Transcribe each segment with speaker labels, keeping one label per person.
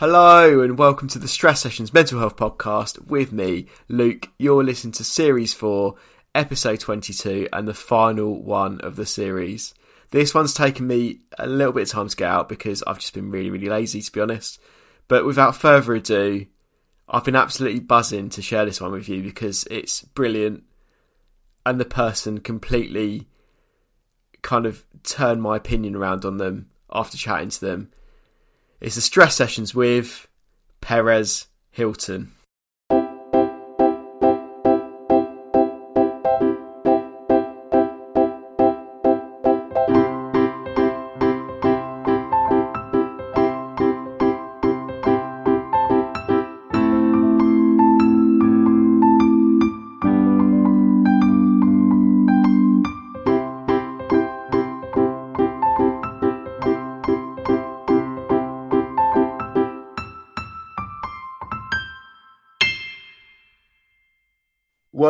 Speaker 1: Hello and welcome to the Stress Sessions Mental Health Podcast with me, Luke. You're listening to Series 4, Episode 22, and the final one of the series. This one's taken me a little bit of time to get out because I've just been really, really lazy, to be honest. But without further ado, I've been absolutely buzzing to share this one with you because it's brilliant and the person completely kind of turned my opinion around on them after chatting to them it's the stress sessions with Perez Hilton.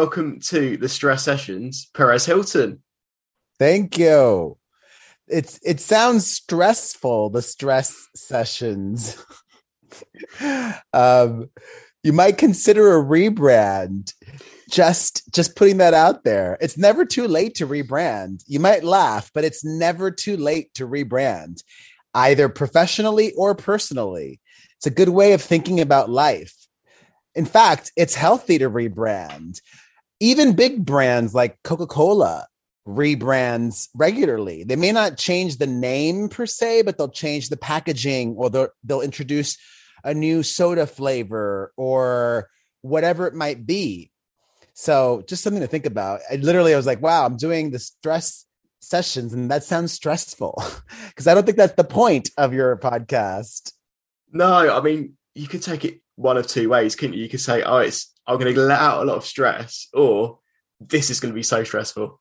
Speaker 1: Welcome to the stress sessions, Perez Hilton.
Speaker 2: Thank you. It's it sounds stressful, the stress sessions. um, you might consider a rebrand. Just just putting that out there. It's never too late to rebrand. You might laugh, but it's never too late to rebrand, either professionally or personally. It's a good way of thinking about life. In fact, it's healthy to rebrand even big brands like Coca-Cola rebrands regularly. They may not change the name per se, but they'll change the packaging or they'll, they'll introduce a new soda flavor or whatever it might be. So just something to think about. I literally I was like, wow, I'm doing the stress sessions and that sounds stressful because I don't think that's the point of your podcast.
Speaker 1: No, I mean, you could take it one of two ways, couldn't you? You could say, oh, it's I'm going to let out a lot of stress, or this is going to be so stressful.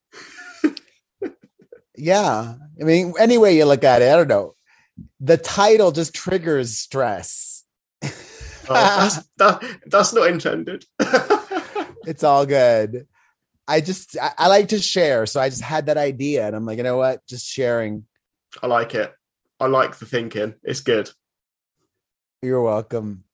Speaker 2: yeah. I mean, any way you look at it, I don't know. The title just triggers stress.
Speaker 1: oh, that's, that, that's not intended.
Speaker 2: it's all good. I just, I, I like to share. So I just had that idea and I'm like, you know what? Just sharing.
Speaker 1: I like it. I like the thinking. It's good.
Speaker 2: You're welcome.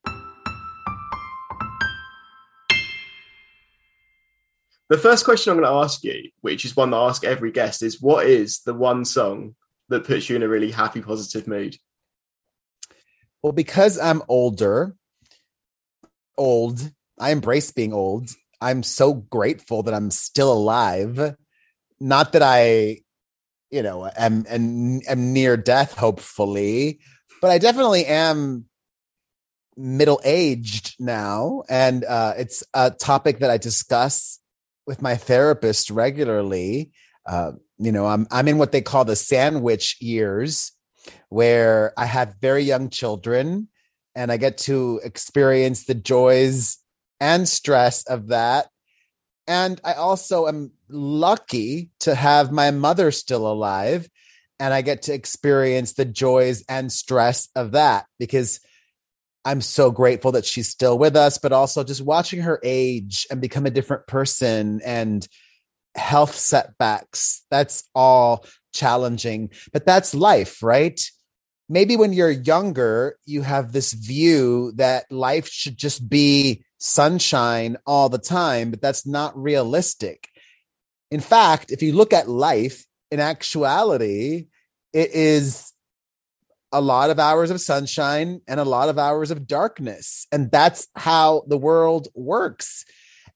Speaker 1: The first question I'm going to ask you, which is one that I ask every guest, is what is the one song that puts you in a really happy, positive mood?
Speaker 2: Well, because I'm older, old, I embrace being old. I'm so grateful that I'm still alive. Not that I, you know, am, am, am near death, hopefully, but I definitely am middle aged now. And uh, it's a topic that I discuss with my therapist regularly. Uh, you know, I'm I'm in what they call the sandwich years, where I have very young children, and I get to experience the joys and stress of that. And I also am lucky to have my mother still alive, and I get to experience the joys and stress of that because I'm so grateful that she's still with us, but also just watching her age and become a different person and health setbacks. That's all challenging, but that's life, right? Maybe when you're younger, you have this view that life should just be sunshine all the time, but that's not realistic. In fact, if you look at life in actuality, it is a lot of hours of sunshine and a lot of hours of darkness. And that's how the world works.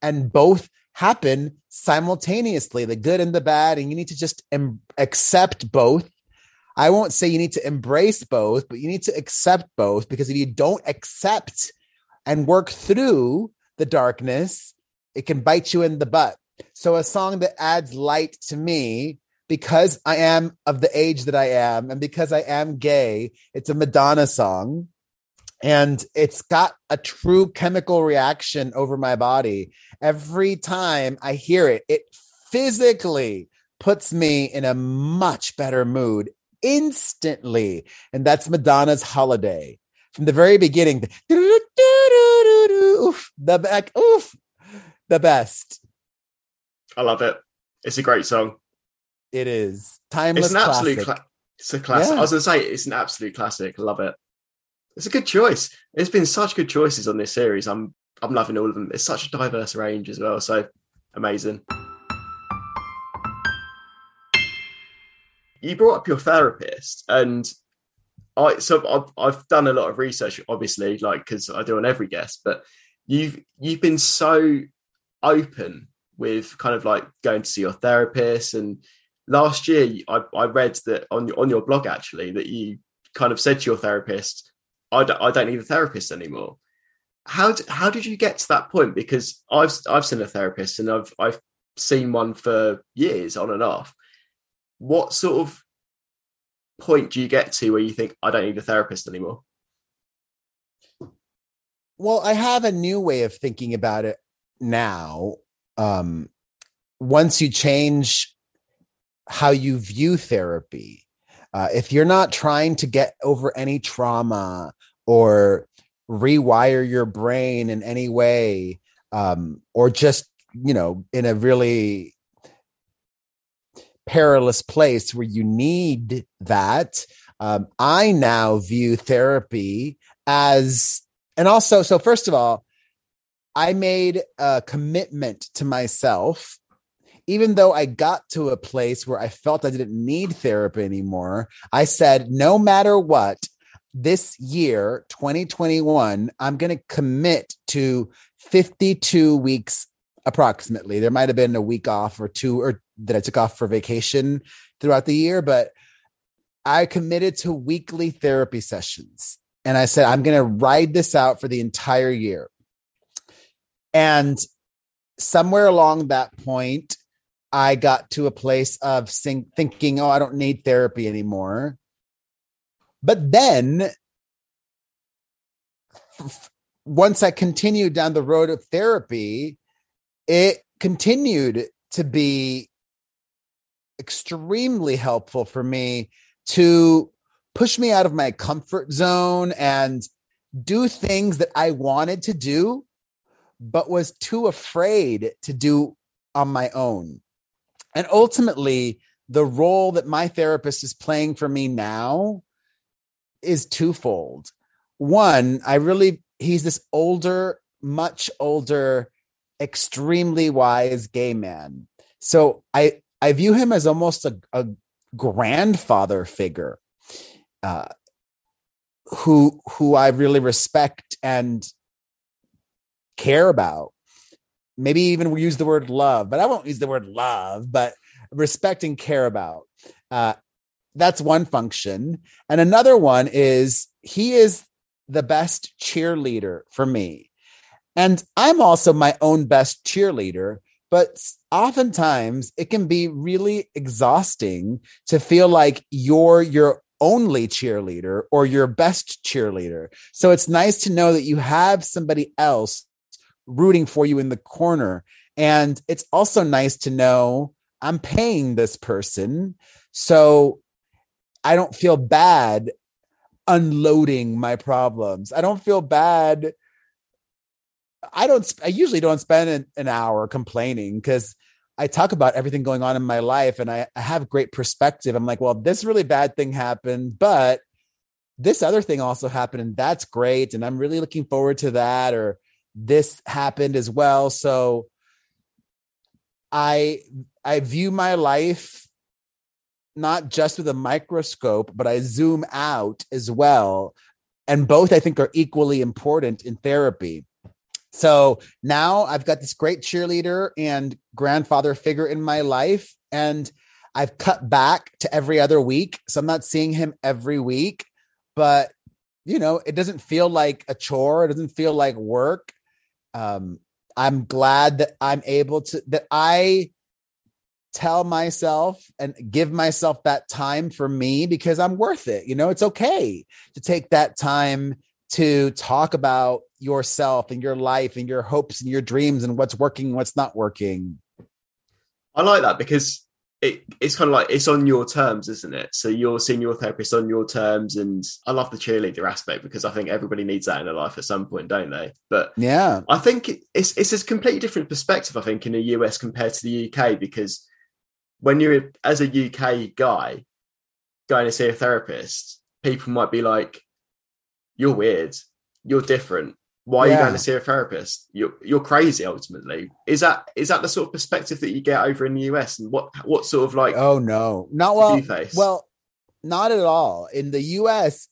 Speaker 2: And both happen simultaneously the good and the bad. And you need to just em- accept both. I won't say you need to embrace both, but you need to accept both because if you don't accept and work through the darkness, it can bite you in the butt. So, a song that adds light to me because I am of the age that I am and because I am gay, it's a Madonna song. And it's got a true chemical reaction over my body. Every time I hear it, it physically puts me in a much better mood instantly. And that's Madonna's Holiday. From the very beginning, the, the back, oof, the best.
Speaker 1: I love it. It's a great song.
Speaker 2: It is timeless.
Speaker 1: It's an classic. absolute. Cla- it's a classic. Yeah. I was going to say it's an absolute classic. Love it. It's a good choice. There's been such good choices on this series. I'm I'm loving all of them. It's such a diverse range as well. So amazing. You brought up your therapist, and I so I've, I've done a lot of research, obviously, like because I do on every guest. But you've you've been so open with kind of like going to see your therapist. And last year, I, I read that on on your blog actually that you kind of said to your therapist, "I don't, I don't need a therapist anymore." How how did you get to that point? Because I've I've seen a therapist and I've I've seen one for years on and off. What sort of point do you get to where you think I don't need a therapist anymore?
Speaker 2: Well, I have a new way of thinking about it now. Um, once you change how you view therapy, uh, if you're not trying to get over any trauma or rewire your brain in any way, um, or just, you know, in a really perilous place where you need that. Um, I now view therapy as, and also, so first of all, I made a commitment to myself. Even though I got to a place where I felt I didn't need therapy anymore, I said, no matter what, this year, 2021, I'm going to commit to 52 weeks approximately. There might have been a week off or two or that I took off for vacation throughout the year, but I committed to weekly therapy sessions. And I said, I'm going to ride this out for the entire year. And somewhere along that point, I got to a place of thinking, oh, I don't need therapy anymore. But then, once I continued down the road of therapy, it continued to be extremely helpful for me to push me out of my comfort zone and do things that I wanted to do, but was too afraid to do on my own. And ultimately, the role that my therapist is playing for me now is twofold. One, I really, he's this older, much older, extremely wise gay man. So I I view him as almost a, a grandfather figure, uh, who who I really respect and care about. Maybe even use the word love, but I won't use the word love, but respect and care about. Uh, that's one function, and another one is he is the best cheerleader for me. And I'm also my own best cheerleader, but oftentimes it can be really exhausting to feel like you're your only cheerleader or your best cheerleader. So it's nice to know that you have somebody else rooting for you in the corner. And it's also nice to know I'm paying this person. So I don't feel bad unloading my problems. I don't feel bad I don't. I usually don't spend an, an hour complaining because I talk about everything going on in my life and I, I have great perspective. I'm like, well, this really bad thing happened, but this other thing also happened, and that's great, and I'm really looking forward to that. Or this happened as well. So I I view my life not just with a microscope, but I zoom out as well. And both I think are equally important in therapy. So now I've got this great cheerleader and grandfather figure in my life. And I've cut back to every other week. So I'm not seeing him every week, but you know, it doesn't feel like a chore. It doesn't feel like work. Um, I'm glad that I'm able to, that I tell myself and give myself that time for me because I'm worth it. You know, it's okay to take that time to talk about yourself and your life and your hopes and your dreams and what's working, what's not working.
Speaker 1: I like that because it, it's kind of like it's on your terms, isn't it? So you're seeing your therapist on your terms, and I love the cheerleader aspect because I think everybody needs that in their life at some point, don't they? But
Speaker 2: yeah,
Speaker 1: I think it's it's a completely different perspective. I think in the US compared to the UK because when you're as a UK guy going to see a therapist, people might be like, you're weird, you're different. Why are
Speaker 2: Yeah.
Speaker 1: you going to see a therapist? You're you're crazy. Ultimately, is that is that the sort of perspective that you get over in the US? And what what sort of like
Speaker 2: Oh no, not well.
Speaker 1: face?
Speaker 2: Well, not at all. In the US,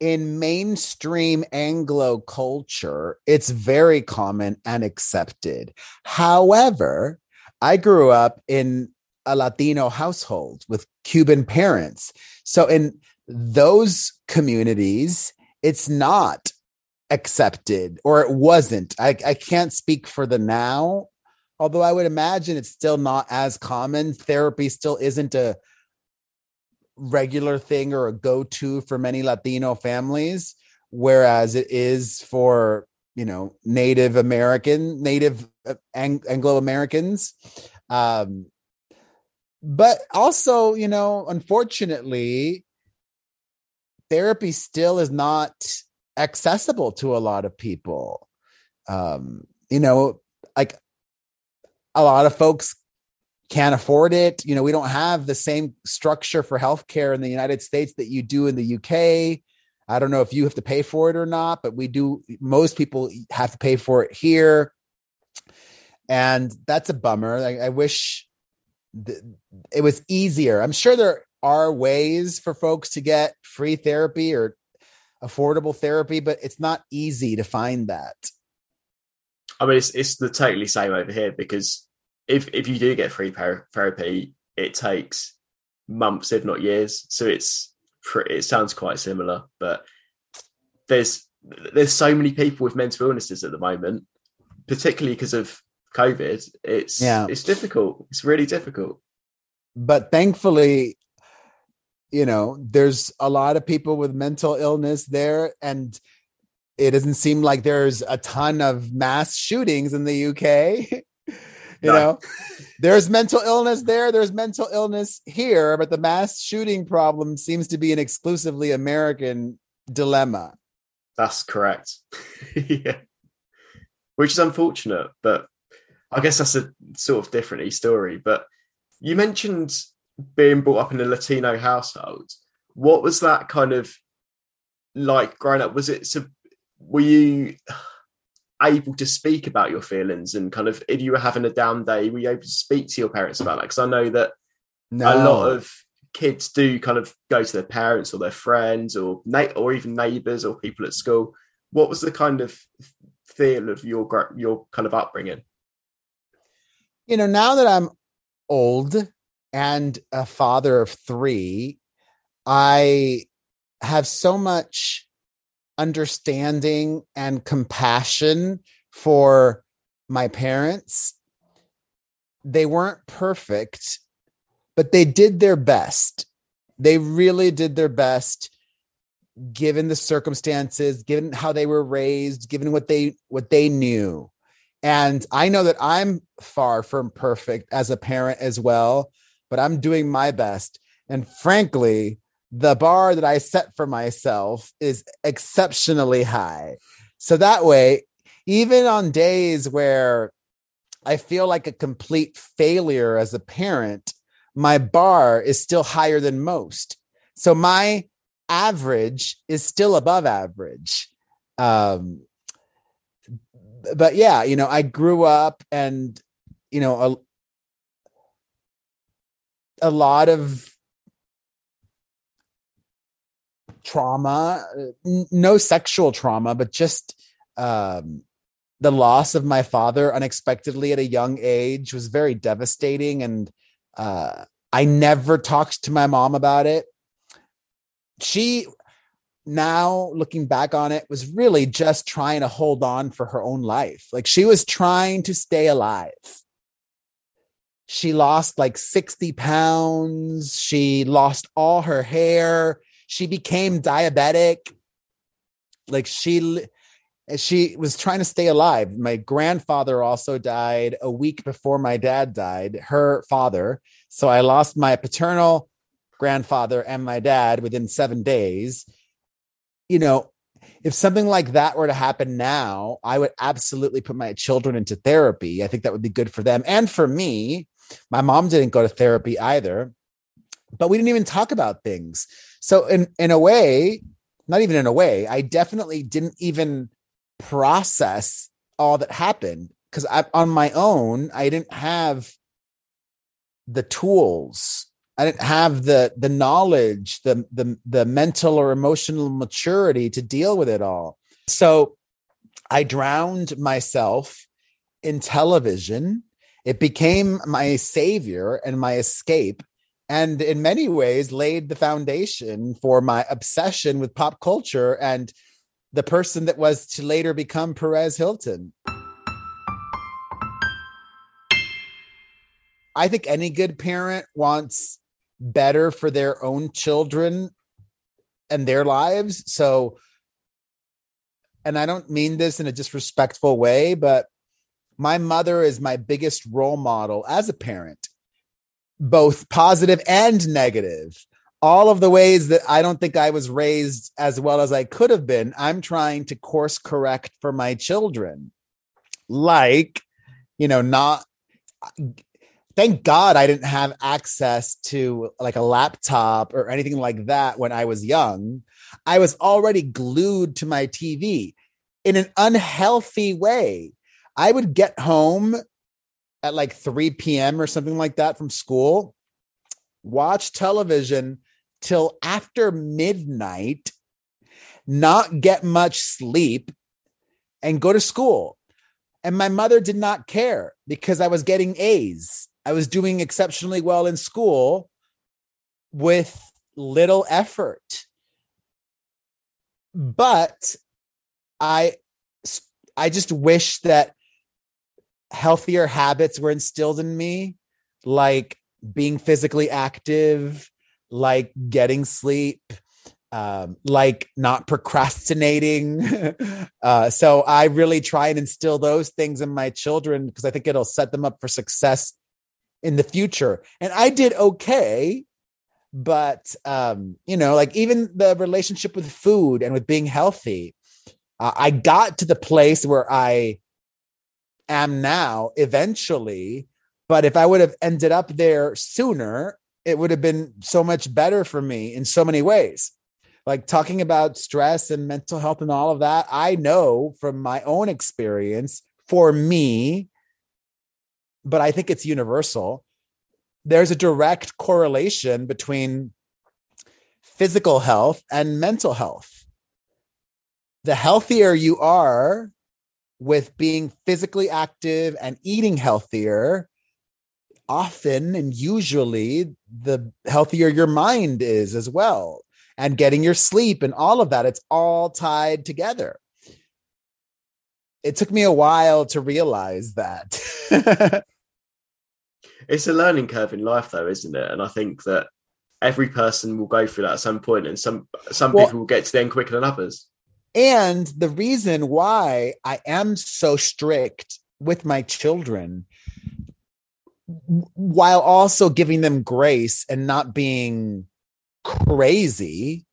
Speaker 2: in mainstream Anglo culture, it's very common and accepted. However, I grew up in a Latino household with Cuban parents. So in those communities, it's not accepted or it wasn't. I, I can't speak for the now, although I would imagine it's still not as common. Therapy still isn't a regular thing or a go-to for many Latino families, whereas it is for you know Native American, Native uh, Ang- Anglo Americans. Um, but also, you know, unfortunately, therapy still is not accessible to a lot of people. Um, you know, like a lot of folks can't afford it. You know, we don't have the same structure for healthcare in the United States that you do in the UK. I don't know if you have to pay for it or not, but we do. Most people have to pay for it here. And that's a bummer. I, I wish th- it was easier. I'm sure there are ways for folks to get free therapy or affordable therapy, but it's not easy to find that.
Speaker 1: I mean, it's it's the totally same over here because if if you do get free therapy, it takes months, if not years. So it's it sounds quite similar, but there's there's so many people with mental illnesses at the moment, particularly because of COVID. It's
Speaker 2: Yeah.
Speaker 1: it's difficult. It's really difficult.
Speaker 2: but thankfully you know there's a lot of people with mental illness there and it doesn't seem like there's a ton of mass shootings in the uk you know there's mental illness there there's mental illness here but the mass shooting problem seems to be an exclusively american dilemma
Speaker 1: That's correct. yeah. Which is unfortunate, but I guess that's a sort of different story. But you mentioned being brought up in a Latino household. What was that kind of like growing up? Was it were you able to speak about your feelings and kind of if you were having a down day, were you able to speak to your parents about that? Because I know that
Speaker 2: no
Speaker 1: a lot of kids do kind of go to their parents or their friends or na- or even neighbors or people at school. What was the kind of feel of your your kind of upbringing?
Speaker 2: you know, now that I'm old and a father of three, I have so much understanding and compassion for my parents. They weren't perfect, but they did their best. They really did their best given the circumstances, given how they were raised, given what they what they knew. And I know that I'm far from perfect as a parent as well, but I'm doing my best. And frankly, the bar that I set for myself is exceptionally high. So that way, even on days where I feel like a complete failure as a parent, my bar is still higher than most. So my average is still above average. Um, but yeah, you know, I grew up and you know a, lot of trauma, n- no sexual trauma, but just um the loss of my father unexpectedly at a young age was very devastating and uh I never talked to my mom about it. She now looking back on it was really just trying to hold on for her own life. Like she was trying to stay alive. She lost like 60 pounds. She lost all her hair. She became diabetic. Like she she was trying to stay alive. My grandfather also died a week before my dad died, her father. So I lost my paternal grandfather and my dad within 7 days you know, if something like that were to happen now, I would absolutely put my children into therapy. I think that would be good for them and for me. My mom didn't go to therapy either, but we didn't even talk about things. So in in a way, not even in a way, I definitely didn't even process all that happened because I on my own, I didn't have the tools. I didn't have the the knowledge, the the the mental or emotional maturity to deal with it all. So I drowned myself in television. It became my savior and my escape and in many ways laid the foundation for my obsession with pop culture and the person that was to later become Perez Hilton. I think any good parent wants better for their own children and their lives. So, and I don't mean this in a disrespectful way, but my mother is my biggest role model as a parent both positive and negative. All of the ways that I don't think I was raised as well as I could have been, I'm trying to course correct for my children. Like, you know, not thank God I didn't have access to like a laptop or anything like that when I was young. I was already glued to my TV in an unhealthy way. I would get home at like 3 p.m. or something like that from school, watch television till after midnight, not get much sleep, and go to school. And my mother did not care because I was getting A's. I was doing exceptionally well in school with little effort. But I I just wish that healthier habits were instilled in me, like being physically active, like getting sleep, um, like not procrastinating. uh, so I really try and instill those things in my children because I think it'll set them up for success in the future. And I did okay, but um, you know, like even the relationship with food and with being healthy, uh, I got to the place where I am now eventually. But if I would have ended up there sooner, it would have been so much better for me in so many ways. Like talking about stress and mental health and all of that, I know from my own experience for me, but I think it's universal. There's a direct correlation between physical health and mental health. The healthier you are, with being physically active and eating healthier, often and usually the healthier your mind is as well, and getting your sleep and all of that. It's all tied together. It took me a while to realize that.
Speaker 1: it's a learning curve in life, though, isn't it? And I think that every person will go through that at some point, and some some well, people will get to the end quicker than others.
Speaker 2: And the reason why I am so strict with my children while also giving them grace and not being crazy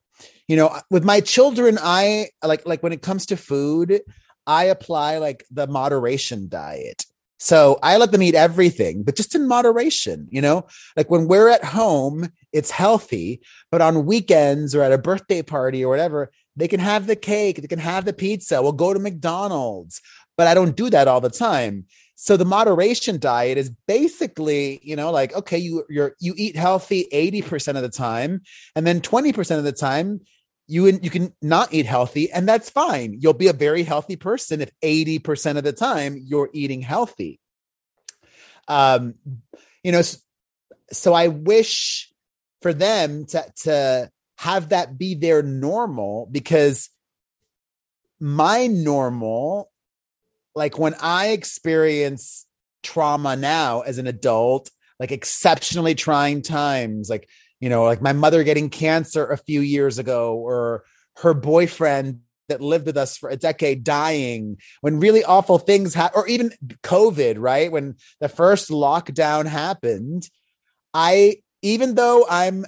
Speaker 2: you know with my children i like like when it comes to food i apply like the moderation diet. So i let them eat everything but just in moderation you know? Like when we're at home it's healthy but on weekends or at a birthday party or whatever they can have the cake, they can have the pizza. We'll go to McDonald's, but I don't do that all the time. So the moderation diet is basically, you know, like okay, you you're you eat healthy 80% of the time and then 20% of the time you you can not eat healthy and that's fine. You'll be a very healthy person if 80% of the time you're eating healthy. Um you know so I wish for them to to have that be their normal because my normal, like when I experience trauma now as an adult, like exceptionally trying times, like, you know, like my mother getting cancer a few years ago, or her boyfriend that lived with us for a decade dying when really awful things happen or even covid right? When the first lockdown happened i even though i'm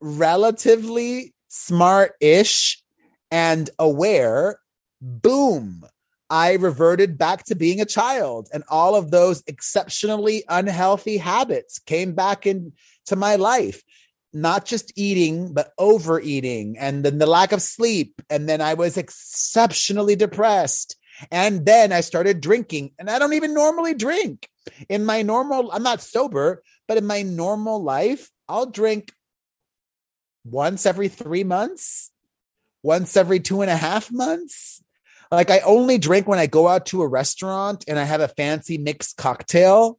Speaker 2: relatively smart ish and aware, boom, I reverted back to being a child. And all of those exceptionally unhealthy habits came back into my life. not just eating, but overeating, and then the lack of sleep. And then I was exceptionally depressed. And then I started drinking, and I don't even normally drink. In my normal, I'm not sober, but in my normal life, I'll drink once every three months, once every two and a half months. Like I only drink when I go out to a restaurant and I have a fancy mixed cocktail.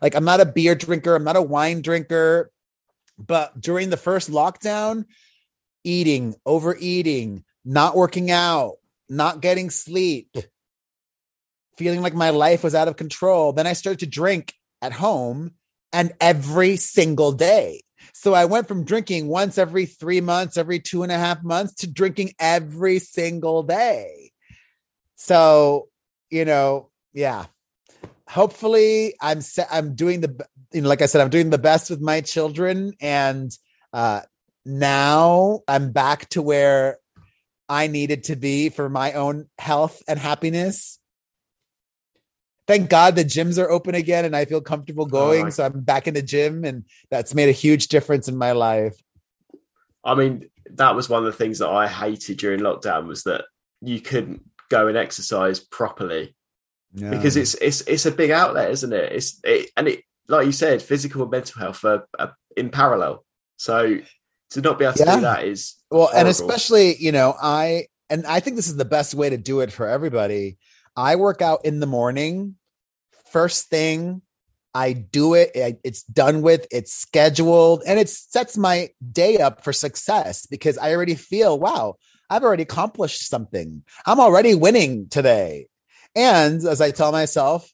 Speaker 2: Like I'm not a beer drinker, I'm not a wine drinker. But during the first lockdown, eating, overeating, not working out, not getting sleep, feeling like my life was out of control. Then I started to drink at home and every single day. So I went from drinking once every three months, every two and a half months to drinking every single day. So, you know, yeah. Hopefully I'm I'm doing the you know like I said I'm doing the best with my children and uh now I'm back to where I needed to be for my own health and happiness thank God the gyms are open again and I feel comfortable oh, going. so I'm back in the gym and that's made a huge difference in my life.
Speaker 1: I mean, that was one of the things that I hated during lockdown was that you couldn't go and exercise properly. No. Because it's it's it's a big outlet, isn't it? It's it, and it like you said, physical and mental health are, are in parallel. So to not be able to yeah. do that is
Speaker 2: well, horrible. and especially you know I and I think this is the best way to do it for everybody I work out in the morning, first thing. I do it. It's done with. It's scheduled, and it sets my day up for success because I already feel, wow, I've already accomplished something. I'm already winning today. And as I tell myself,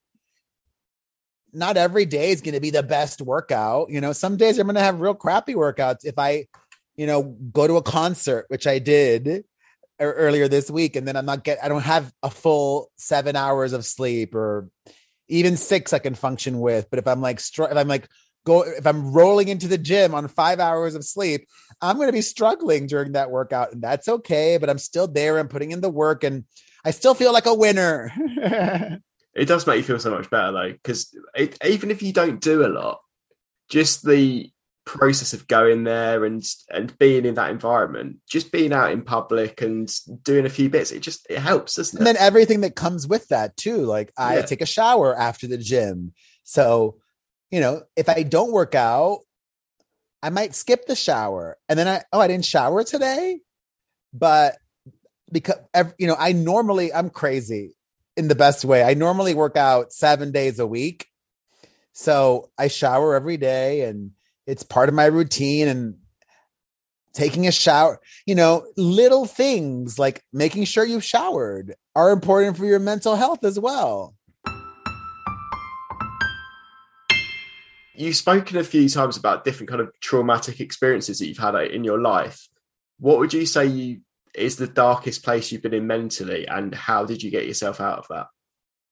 Speaker 2: not every day is going to be the best workout. You know, some days I'm going to have real crappy workouts. If I, you know, go to a concert, which I did, earlier this week and then i'm not get i don't have a full seven hours of sleep or even six i can function with but if i'm like str- if i'm like go if i'm rolling into the gym on five hours of sleep i'm going to be struggling during that workout and that's okay but i'm still there and putting in the work and i still feel like a winner.
Speaker 1: It does make you feel so much better though because even if you don't do a lot just the process of going there and and being in that environment just being out in public and doing a few bits it just it helps doesn't
Speaker 2: it and then everything that comes with that too like i yeah. take a shower after the gym. So you know if i don't work out i might skip the shower. And then i oh i didn't shower today? But because you know i normally i'm crazy in the best way. I normally work out seven days a week. So i shower every day and it's part of my routine and taking a shower you know little things like making sure you've showered are important for your mental health as well.
Speaker 1: You've spoken a few times about different kind of traumatic experiences that you've had in your life. What would you say you is the darkest place you've been in mentally and how did you get yourself out of that?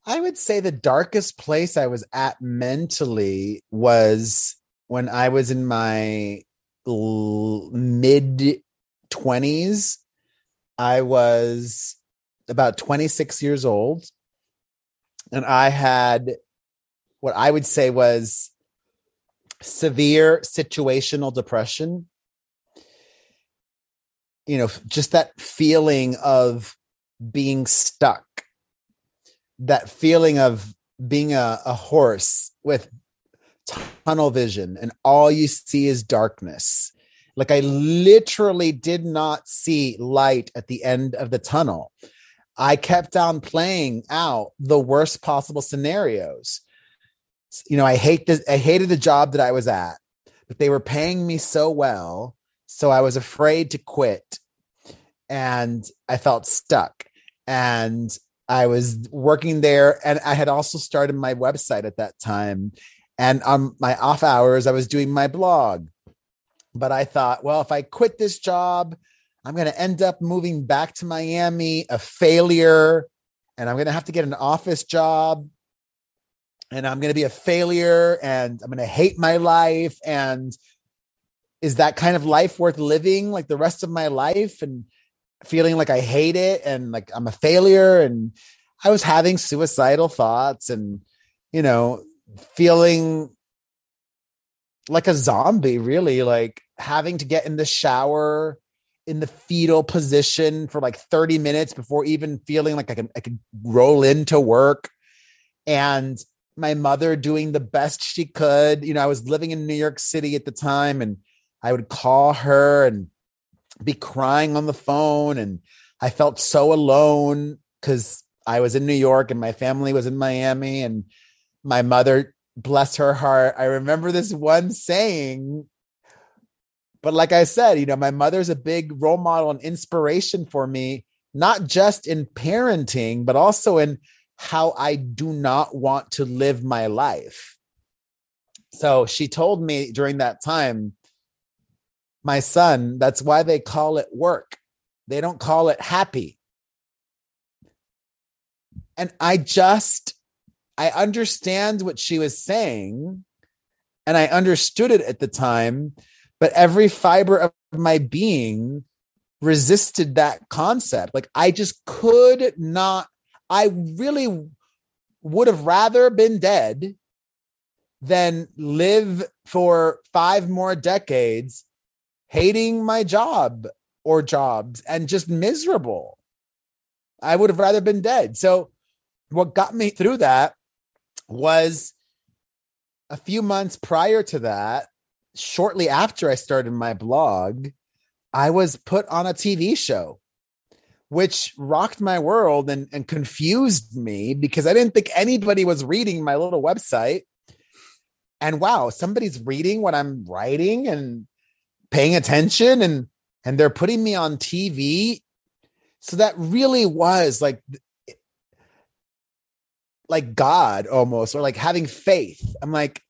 Speaker 2: I would say the darkest place i was at mentally was when I was in my l- mid 20s. I was about 26 years old. And I had what I would say was severe situational depression. You know, just that feeling of being stuck, that feeling of being a, a horse with tunnel vision and all you see is darkness. Like I literally did not see light at the end of the tunnel. I kept on playing out the worst possible scenarios. You know, I hate this, I hated the job that I was at, but they were paying me so well. So I was afraid to quit and I felt stuck. And I was working there and I had also started my website at that time and on my off hours, I was doing my blog. But I thought, well, if I quit this job, I'm going to end up moving back to Miami, a failure, and I'm going to have to get an office job. And I'm going to be a failure and I'm going to hate my life. And is that kind of life worth living like the rest of my life? And feeling like I hate it and like I'm a failure. And I was having suicidal thoughts and, you know, feeling like a zombie, really. Like having to get in the shower in the fetal position for like 30 minutes before even feeling like I can I could roll into work and my mother doing the best she could. You know, I was living in New York City at the time and I would call her and be crying on the phone and I felt so alone cuz I was in New York and my family was in Miami and my mother bless her heart. I remember this one saying but like I said, you know, my mother's a big role model and inspiration for me, not just in parenting, but also in how I do not want to live my life. So she told me during that time, my son, that's why they call it work. They don't call it happy. And I just, I understand what she was saying. And I understood it at the time but every fiber of my being resisted that concept. Like I just could not, I really would have rather been dead than live for five more decades hating my job or jobs and just miserable. I would have rather been dead. So, what got me through that was a few months prior to that, shortly after I started my blog, I was put on a TV show, which rocked my world and, and confused me because I didn't think anybody was reading my little website. And wow, somebody's reading what I'm writing and paying attention and and they're putting me on TV. So that really was like like God almost, or like having faith. I'm like,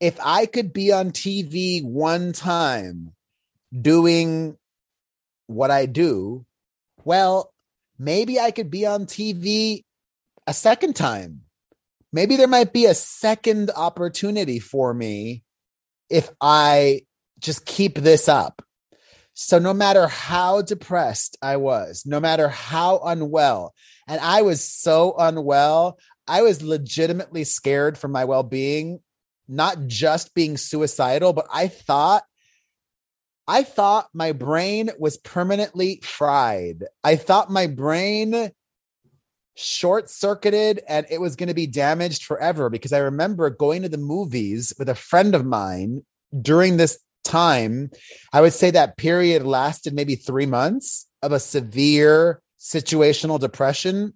Speaker 2: if I could be on TV one time doing what I do, well, maybe I could be on TV a second time. Maybe there might be a second opportunity for me if I just keep this up. So, no matter how depressed I was, no matter how unwell, and I was so unwell, I was legitimately scared for my well being not just being suicidal, but I thought I thought my brain was permanently fried. I thought my brain short circuited and it was going to be damaged forever because I remember going to the movies with a friend of mine during this time. I would say that period lasted maybe three months of a severe situational depression.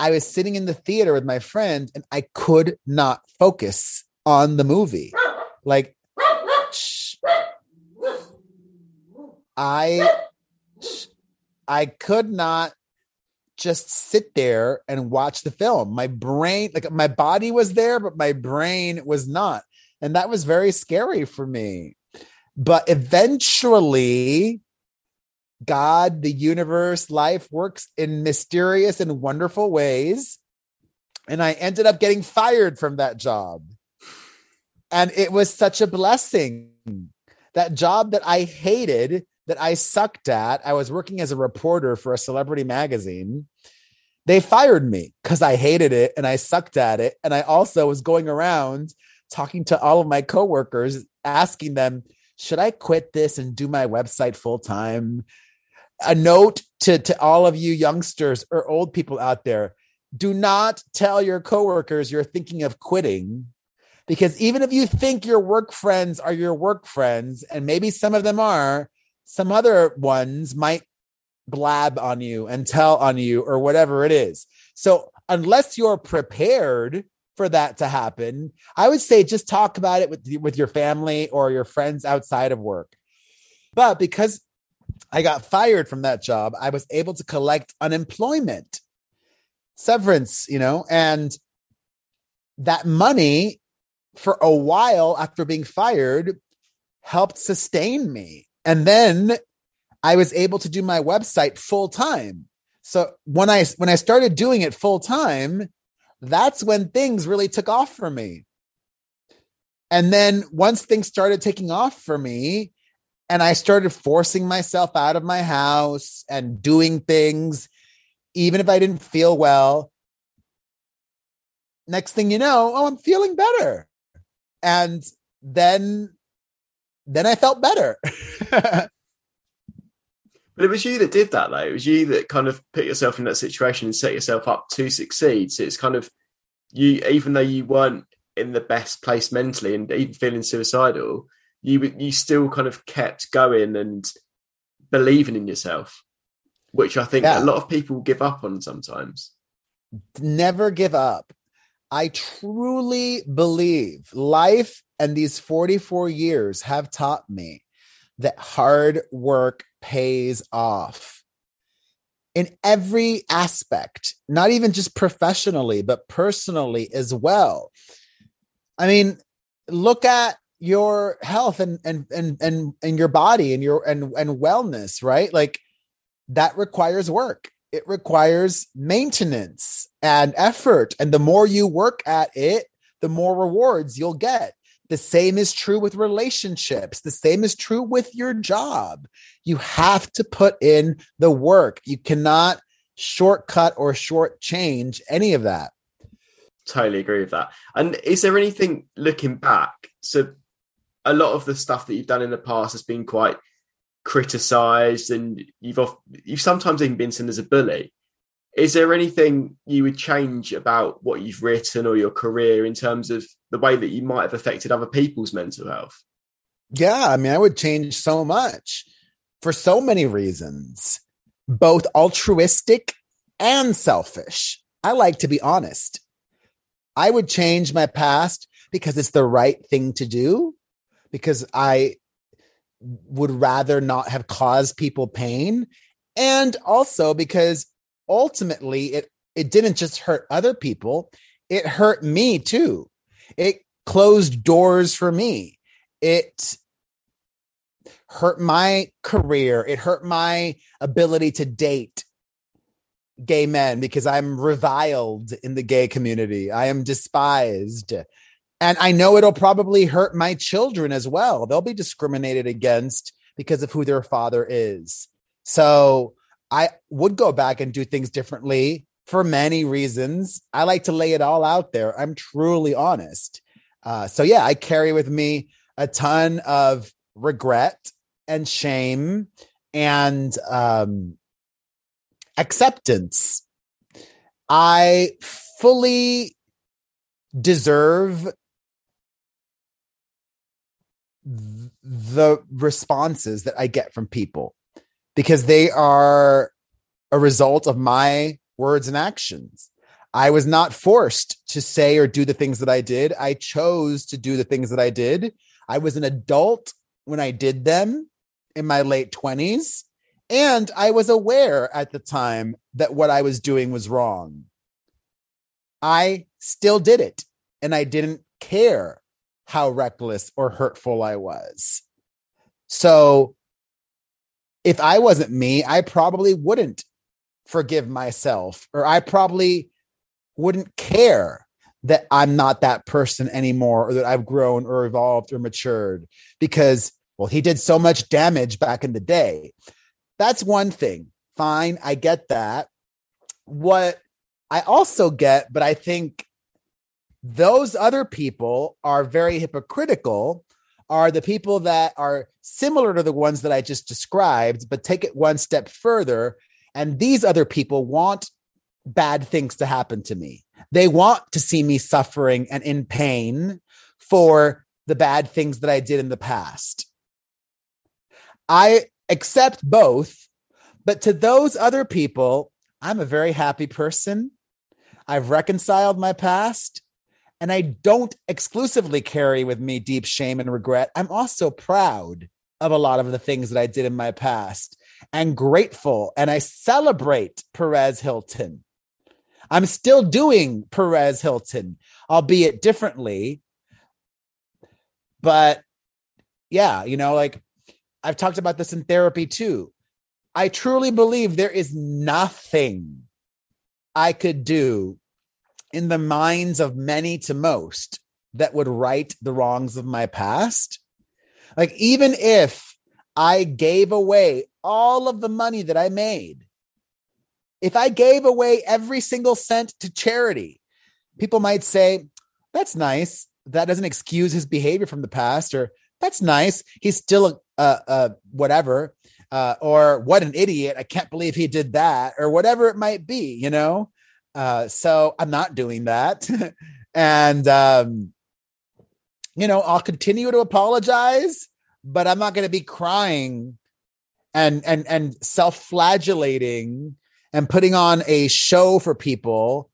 Speaker 2: I was sitting in the theater with my friend and I could not focus on the movie. Like, I, I could not just sit there and watch the film. My brain, like my body was there, but my brain was not. And that was very scary for me. But eventually, God, the universe, life works in mysterious and wonderful ways. And I ended up getting fired from that job. And it was such a blessing. That job that I hated, that I sucked at, I was working as a reporter for a celebrity magazine. They fired me because I hated it and I sucked at it. And I also was going around talking to all of my coworkers, asking them, should I quit this and do my website full time? A note to, to all of you youngsters or old people out there. Do not tell your coworkers you're thinking of quitting because even if you think your work friends are your work friends and maybe some of them are some other ones might blab on you and tell on you or whatever it is. So unless you're prepared for that to happen i would say just talk about it with with your family or your friends outside of work. But because I got fired from that job. I was able to collect unemployment, severance, you know, and that money for a while after being fired helped sustain me. And then I was able to do my website full time. So when I when I started doing it full time, that's when things really took off for me. And then once things started taking off for me, and I started forcing myself out of my house and doing things, even if I didn't feel well. Next thing you know, oh, I'm feeling better. And then then I felt better.
Speaker 1: But it was you that did that, though. It was you that kind of put yourself in that situation and set yourself up to succeed. So it's kind of you, even though you weren't in the best place mentally and even feeling suicidal, you you still kind of kept going and believing in yourself, which I think
Speaker 2: Yeah.
Speaker 1: a lot of people give up on sometimes.
Speaker 2: Never give up. I truly believe life and these 44 years have taught me that hard work pays off in every aspect, not even just professionally, but personally as well. I mean, look at your health and and and and, and your body and your and and wellness, right? Like that requires work. It requires maintenance and effort. And the more you work at it, the more rewards you'll get. The same is true with relationships. The same is true with your job. You have to put in the work. You cannot shortcut or shortchange any of that.
Speaker 1: Totally agree with that. And is there anything looking back? So a lot of the stuff that you've done in the past has been quite criticized and you've off, you've sometimes even been seen as a bully. Is there anything you would change about what you've written or your career in terms of the way that you might have affected other people's mental health?
Speaker 2: Yeah, I mean, I would change so much for so many reasons, both altruistic and selfish. I like to be honest. I would change my past because it's the right thing to do, because I would rather not have caused people pain, and also because ultimately it it didn't just hurt other people, it hurt me too. It closed doors for me. It hurt my career. It hurt my ability to date gay men because I'm reviled in the gay community. I am despised. And I know it'll probably hurt my children as well. They'll be discriminated against because of who their father is. So I would go back and do things differently for many reasons. I like to lay it all out there. I'm truly honest. Uh, so, yeah, I carry with me a ton of regret and shame and um, acceptance. I fully deserve the responses that I get from people because they are a result of my words and actions. I was not forced to say or do the things that I did. I chose to do the things that I did. I was an adult when I did them in my late 20s. And I was aware at the time that what I was doing was wrong. I still did it, and I didn't care how reckless or hurtful I was. So, if I wasn't me, I probably wouldn't forgive myself, or I probably wouldn't care that I'm not that person anymore, or that I've grown or evolved or matured because, well, he did so much damage back in the day. That's one thing. Fine. I get that. What I also get, but I think those other people are very hypocritical, are the people that are similar to the ones that I just described, but take it one step further. And these other people want bad things to happen to me. They want to see me suffering and in pain for the bad things that I did in the past. I accept both, but to those other people, I'm a very happy person. I've reconciled my past and I don't exclusively carry with me deep shame and regret. I'm also proud of a lot of the things that I did in my past and grateful. And I celebrate Perez Hilton. I'm still doing Perez Hilton, albeit differently. But yeah, you know, like I've talked about this in therapy too. I truly believe there is nothing I could do in the minds of many to most that would right the wrongs of my past. Like, even if I gave away all of the money that I made, if I gave away every single cent to charity, people might say, that's nice. that doesn't excuse his behavior from the past or that's nice. He's still a, a, a whatever. Uh, or what an idiot. I can't believe he did that or whatever it might be, you know? Uh, so I'm not doing that. and, um, you know, I'll continue to apologize, but I'm not going to be crying and, and, and self-flagellating and putting on a show for people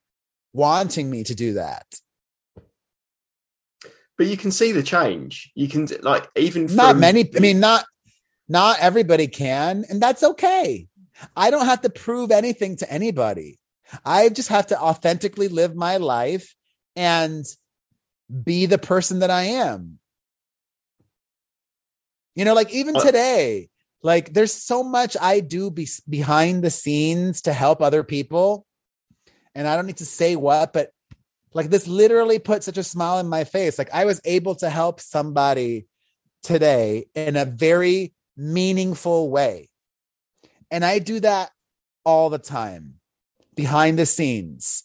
Speaker 2: wanting me to do that.
Speaker 1: But you can see the change. You can like even
Speaker 2: not many. I mean, not not everybody can, and that's okay. I don't have to prove anything to anybody. I just have to authentically live my life and be the person that I am. You know, like even uh, today, like there's so much I do be- behind the scenes to help other people. And I don't need to say what, but like this literally put such a smile in my face. Like I was able to help somebody today in a very meaningful way. And I do that all the time behind the scenes,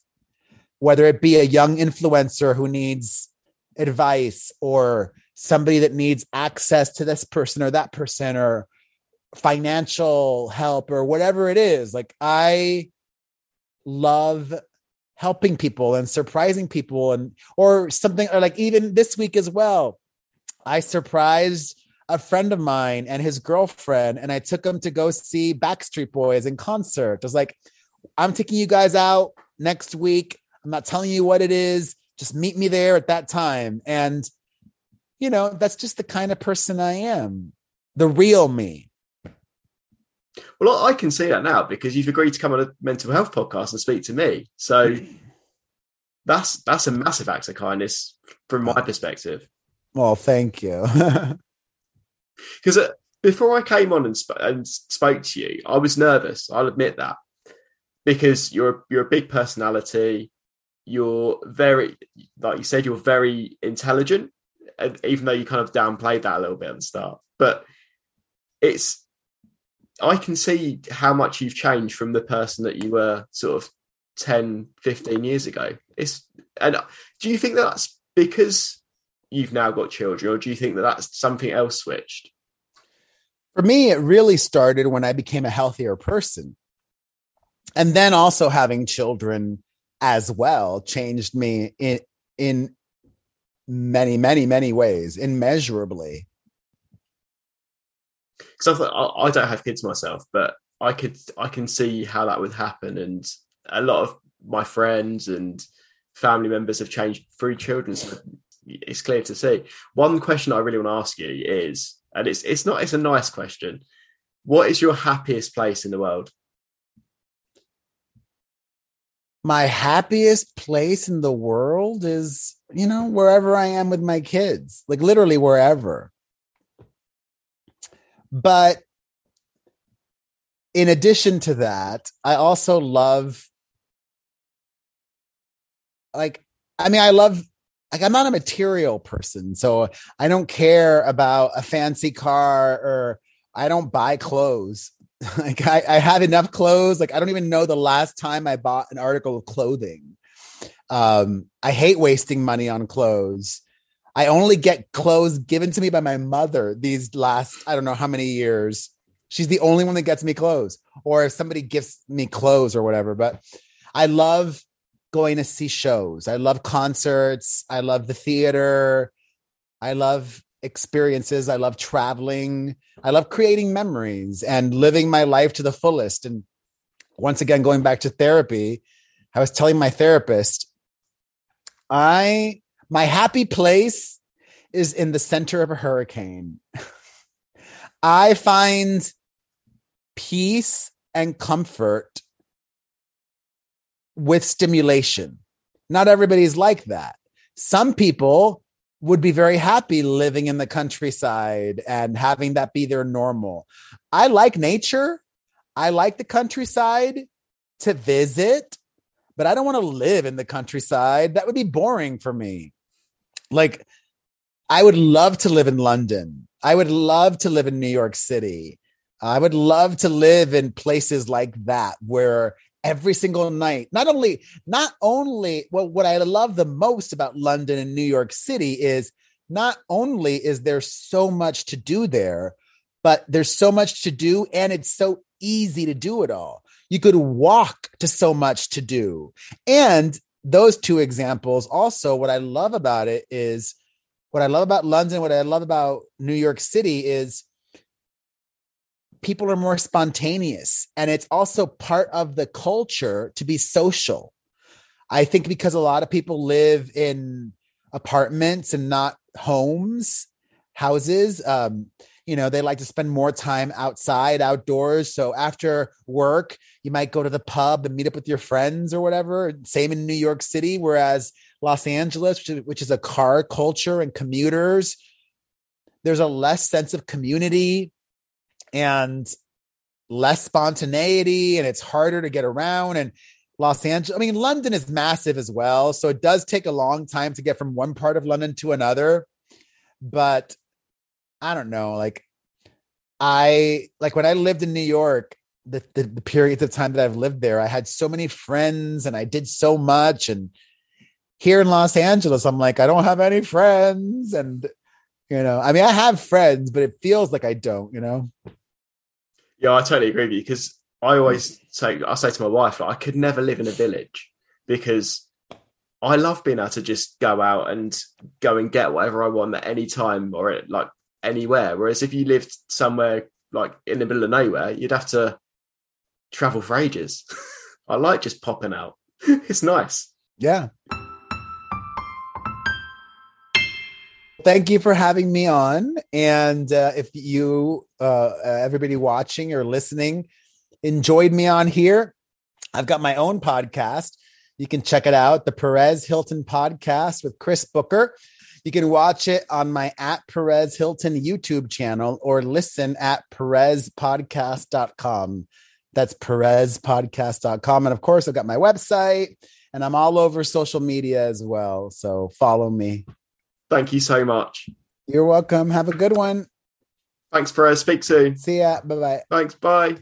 Speaker 2: whether it be a young influencer who needs advice or somebody that needs access to this person or that person or financial help or whatever it is. Like I love helping people and surprising people and or something or like even this week as well i surprised a friend of mine and his girlfriend and i took him to go see backstreet boys in concert i was like i'm taking you guys out next week i'm not telling you what it is just meet me there at that time and you know that's just the kind of person i am the real me
Speaker 1: well, I can see that now because you've agreed to come on a mental health podcast and speak to me. So that's that's a massive act of kindness from my perspective.
Speaker 2: Well, thank you.
Speaker 1: Because uh, before I came on and, sp- and spoke to you, I was nervous. I'll admit that because you're you're a big personality. You're very, like you said, you're very intelligent, uh, even though you kind of downplayed that a little bit at the start. But it's I can see how much you've changed from the person that you were sort of 10, 15 years ago. It's and do you think that's because you've now got children, or do you think that that's something else switched?
Speaker 2: For me, it really started when I became a healthier person. And then also having children as well changed me in in many, many, many ways, immeasurably
Speaker 1: because I I, don't have kids myself, but I could I can see how that would happen, and a lot of my friends and family members have changed through children. So it's clear to see. One question I really want to ask you is, and it's it's not it's a nice question. What is your happiest place in the world?
Speaker 2: My happiest place in the world is, you know, wherever I am with my kids, like literally wherever. But in addition to that, I also love like I mean I love like I'm not a material person, so I don't care about a fancy car or I don't buy clothes. like I, I have enough clothes. Like I don't even know the last time I bought an article of clothing. Um, I hate wasting money on clothes. I only get clothes given to me by my mother these last, I don't know how many years. She's the only one that gets me clothes, or if somebody gives me clothes or whatever. But I love going to see shows. I love concerts. I love the theater. I love experiences. I love traveling. I love creating memories and living my life to the fullest. And once again, going back to therapy, I was telling my therapist, I my happy place is in the center of a hurricane. I find peace and comfort with stimulation. Not everybody's like that. Some people would be very happy living in the countryside and having that be their normal. I like nature. I like the countryside to visit, but I don't want to live in the countryside. That would be boring for me. Like, I would love to live in London. I would love to live in New York City. I would love to live in places like that where every single night. Not only, not only, well, what I love the most about London and New York City is not only is there so much to do there, but there's so much to do and it's so easy to do it all. You could walk to so much to do. And those two examples also, what I love about it is what I love about London, what I love about New York City is people are more spontaneous and it's also part of the culture to be social. I think because a lot of people live in apartments and not homes houses um you know they like to spend more time outside outdoors. So after work you might go to the pub and meet up with your friends or whatever. Same in new york city whereas los angeles which is, which is a car culture and commuters there's a less sense of community and less spontaneity and it's harder to get around and Los Angeles I mean London is massive as well so it does take a long time to get from one part of London to another but I don't know like I like when I lived in New York the, the, the periods of time that I've lived there I had so many friends and I did so much and here in Los Angeles I'm like I don't have any friends and you know I mean I have friends but it feels like I don't you know
Speaker 1: yeah, I totally agree with you because I always say I say to my wife like, I could never live in a village because I love being able to just go out and go and get whatever I want at any time or at, like anywhere. Whereas if you lived somewhere like in the middle of nowhere, you'd have to travel for ages. I like just popping out. it's nice.
Speaker 2: Yeah. Thank you for having me on. And uh, if you, uh, everybody watching or listening, enjoyed me on here, I've got my own podcast. You can check it out, the Perez Hilton podcast with Chris Booker. You can watch it on my at Perez Hilton YouTube channel or listen at perezpodcast.com. That's perezpodcast.com. And of course, I've got my website and I'm all over social media as well. So follow me.
Speaker 1: Thank you so much.
Speaker 2: You're welcome. Have a good one.
Speaker 1: Thanks, Perez. Speak soon.
Speaker 2: See ya. Bye bye.
Speaker 1: Thanks. Bye.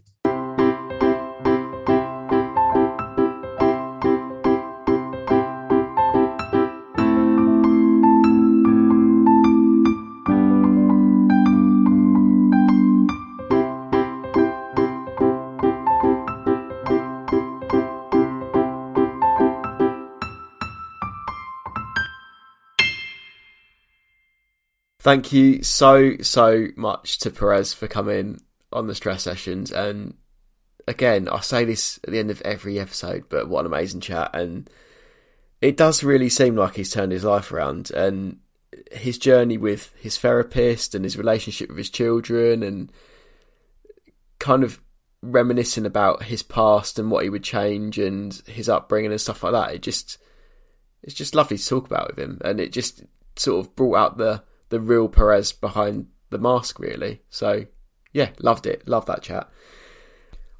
Speaker 1: Thank you so, so much to Perez for coming on the stress sessions. And again, I say this at the end of every episode, but what an amazing chat. And it does really seem like he's turned his life around. And his journey with his therapist and his relationship with his children and kind of reminiscing about his past and what he would change and his upbringing and stuff like that. It just, it's just lovely to talk about with him. And it just sort of brought out the, the real Perez behind the mask, really. So, yeah, loved it. Love that chat.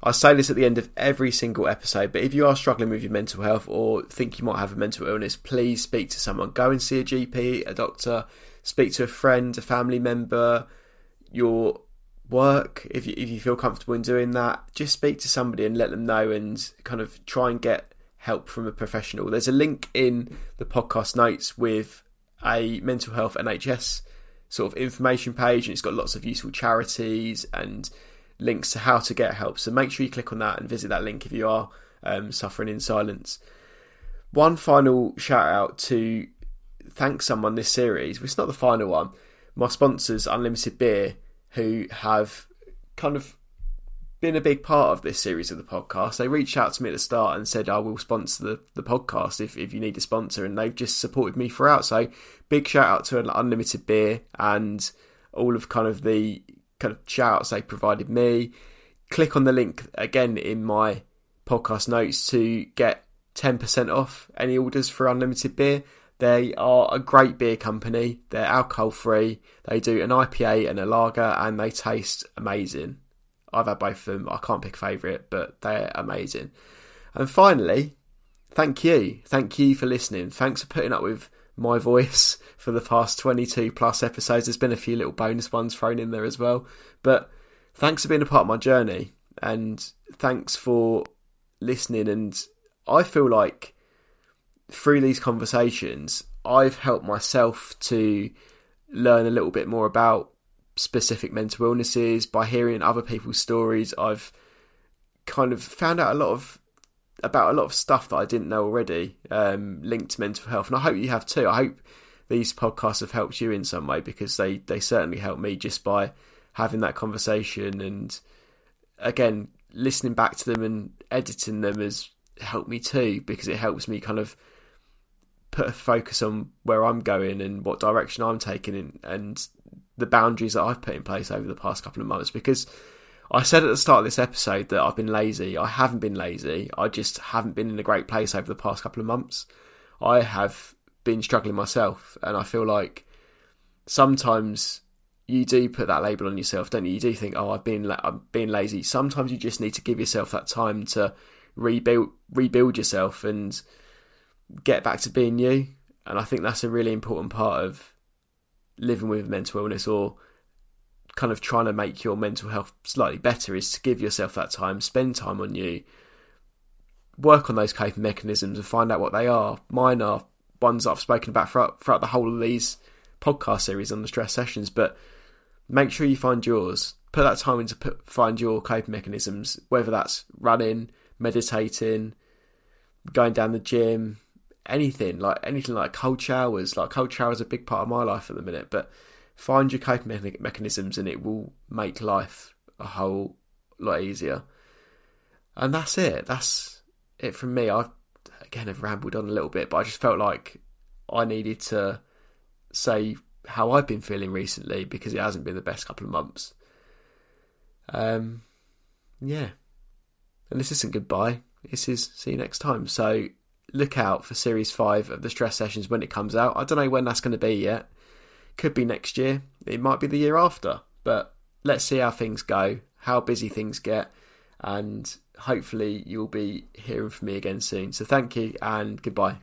Speaker 1: I say this at the end of every single episode, but if you are struggling with your mental health or think you might have a mental illness, please speak to someone. Go and see a GP, a doctor, speak to a friend, a family member, your work. If you, if you feel comfortable in doing that, just speak to somebody and let them know and kind of try and get help from a professional. There's a link in the podcast notes with a mental health NHS sort of information page, and it's got lots of useful charities and links to how to get help. So make sure you click on that and visit that link if you are um, suffering in silence. One final shout out to thank someone this series. It's not the final one. My sponsors, Unlimited Beer, who have kind of been a big part of this series of the podcast. They reached out to me at the start and said, I will sponsor the, the podcast if, if you need a sponsor. And they've just supported me throughout. So big shout out to Unlimited Beer and all of kind of the kind of shout outs they provided me. Click on the link again in my podcast notes to get 10% off any orders for Unlimited Beer. They are a great beer company. They're alcohol free. They do an IPA and a lager and they taste amazing. I've had both of them. I can't pick a favourite, but they're amazing. And finally, thank you. Thank you for listening. Thanks for putting up with my voice for the past 22 plus episodes. There's been a few little bonus ones thrown in there as well. But thanks for being a part of my journey. And thanks for listening, and I feel like through these conversations, I've helped myself to learn a little bit more about specific mental illnesses by hearing other people's stories. I've kind of found out a lot of about a lot of stuff that I didn't know already um, linked to mental health, and I hope you have too. I hope these podcasts have helped you in some way because they they certainly helped me just by having that conversation and again listening back to them and editing them has helped me too because it helps me kind of put a focus on where I'm going and what direction I'm taking in, and the boundaries that I've put in place over the past couple of months because I said at the start of this episode that I've been lazy. I haven't been lazy. I just haven't been in a great place over the past couple of months. I have been struggling myself, and I feel like sometimes you do put that label on yourself, don't you? You do think, "Oh, I've been la- I'm being lazy." Sometimes you just need to give yourself that time to rebuild rebuild yourself and get back to being you. And I think that's a really important part of living with mental illness or kind of trying to make your mental health slightly better is to give yourself that time, spend time on you, work on those coping mechanisms and find out what they are. Mine are ones I've spoken about throughout, throughout the whole of these podcast series on the stress sessions, but make sure you find yours. Put that time into put, find your coping mechanisms, whether that's running, meditating, going down the gym, anything like anything like cold showers. Like cold showers are a big part of my life at the minute, but find your coping mechanisms and it will make life a whole lot easier. And that's it. That's it from me. I again have rambled on a little bit, but I just felt like I needed to say how I've been feeling recently because it hasn't been the best couple of months. Um, yeah. And this isn't goodbye. This is see you next time. So look out for series five of the stress sessions when it comes out. I don't know when that's going to be yet. Could be next year. It might be the year after. But let's see how things go, how busy things get, and hopefully you'll be hearing from me again soon. So thank you and goodbye.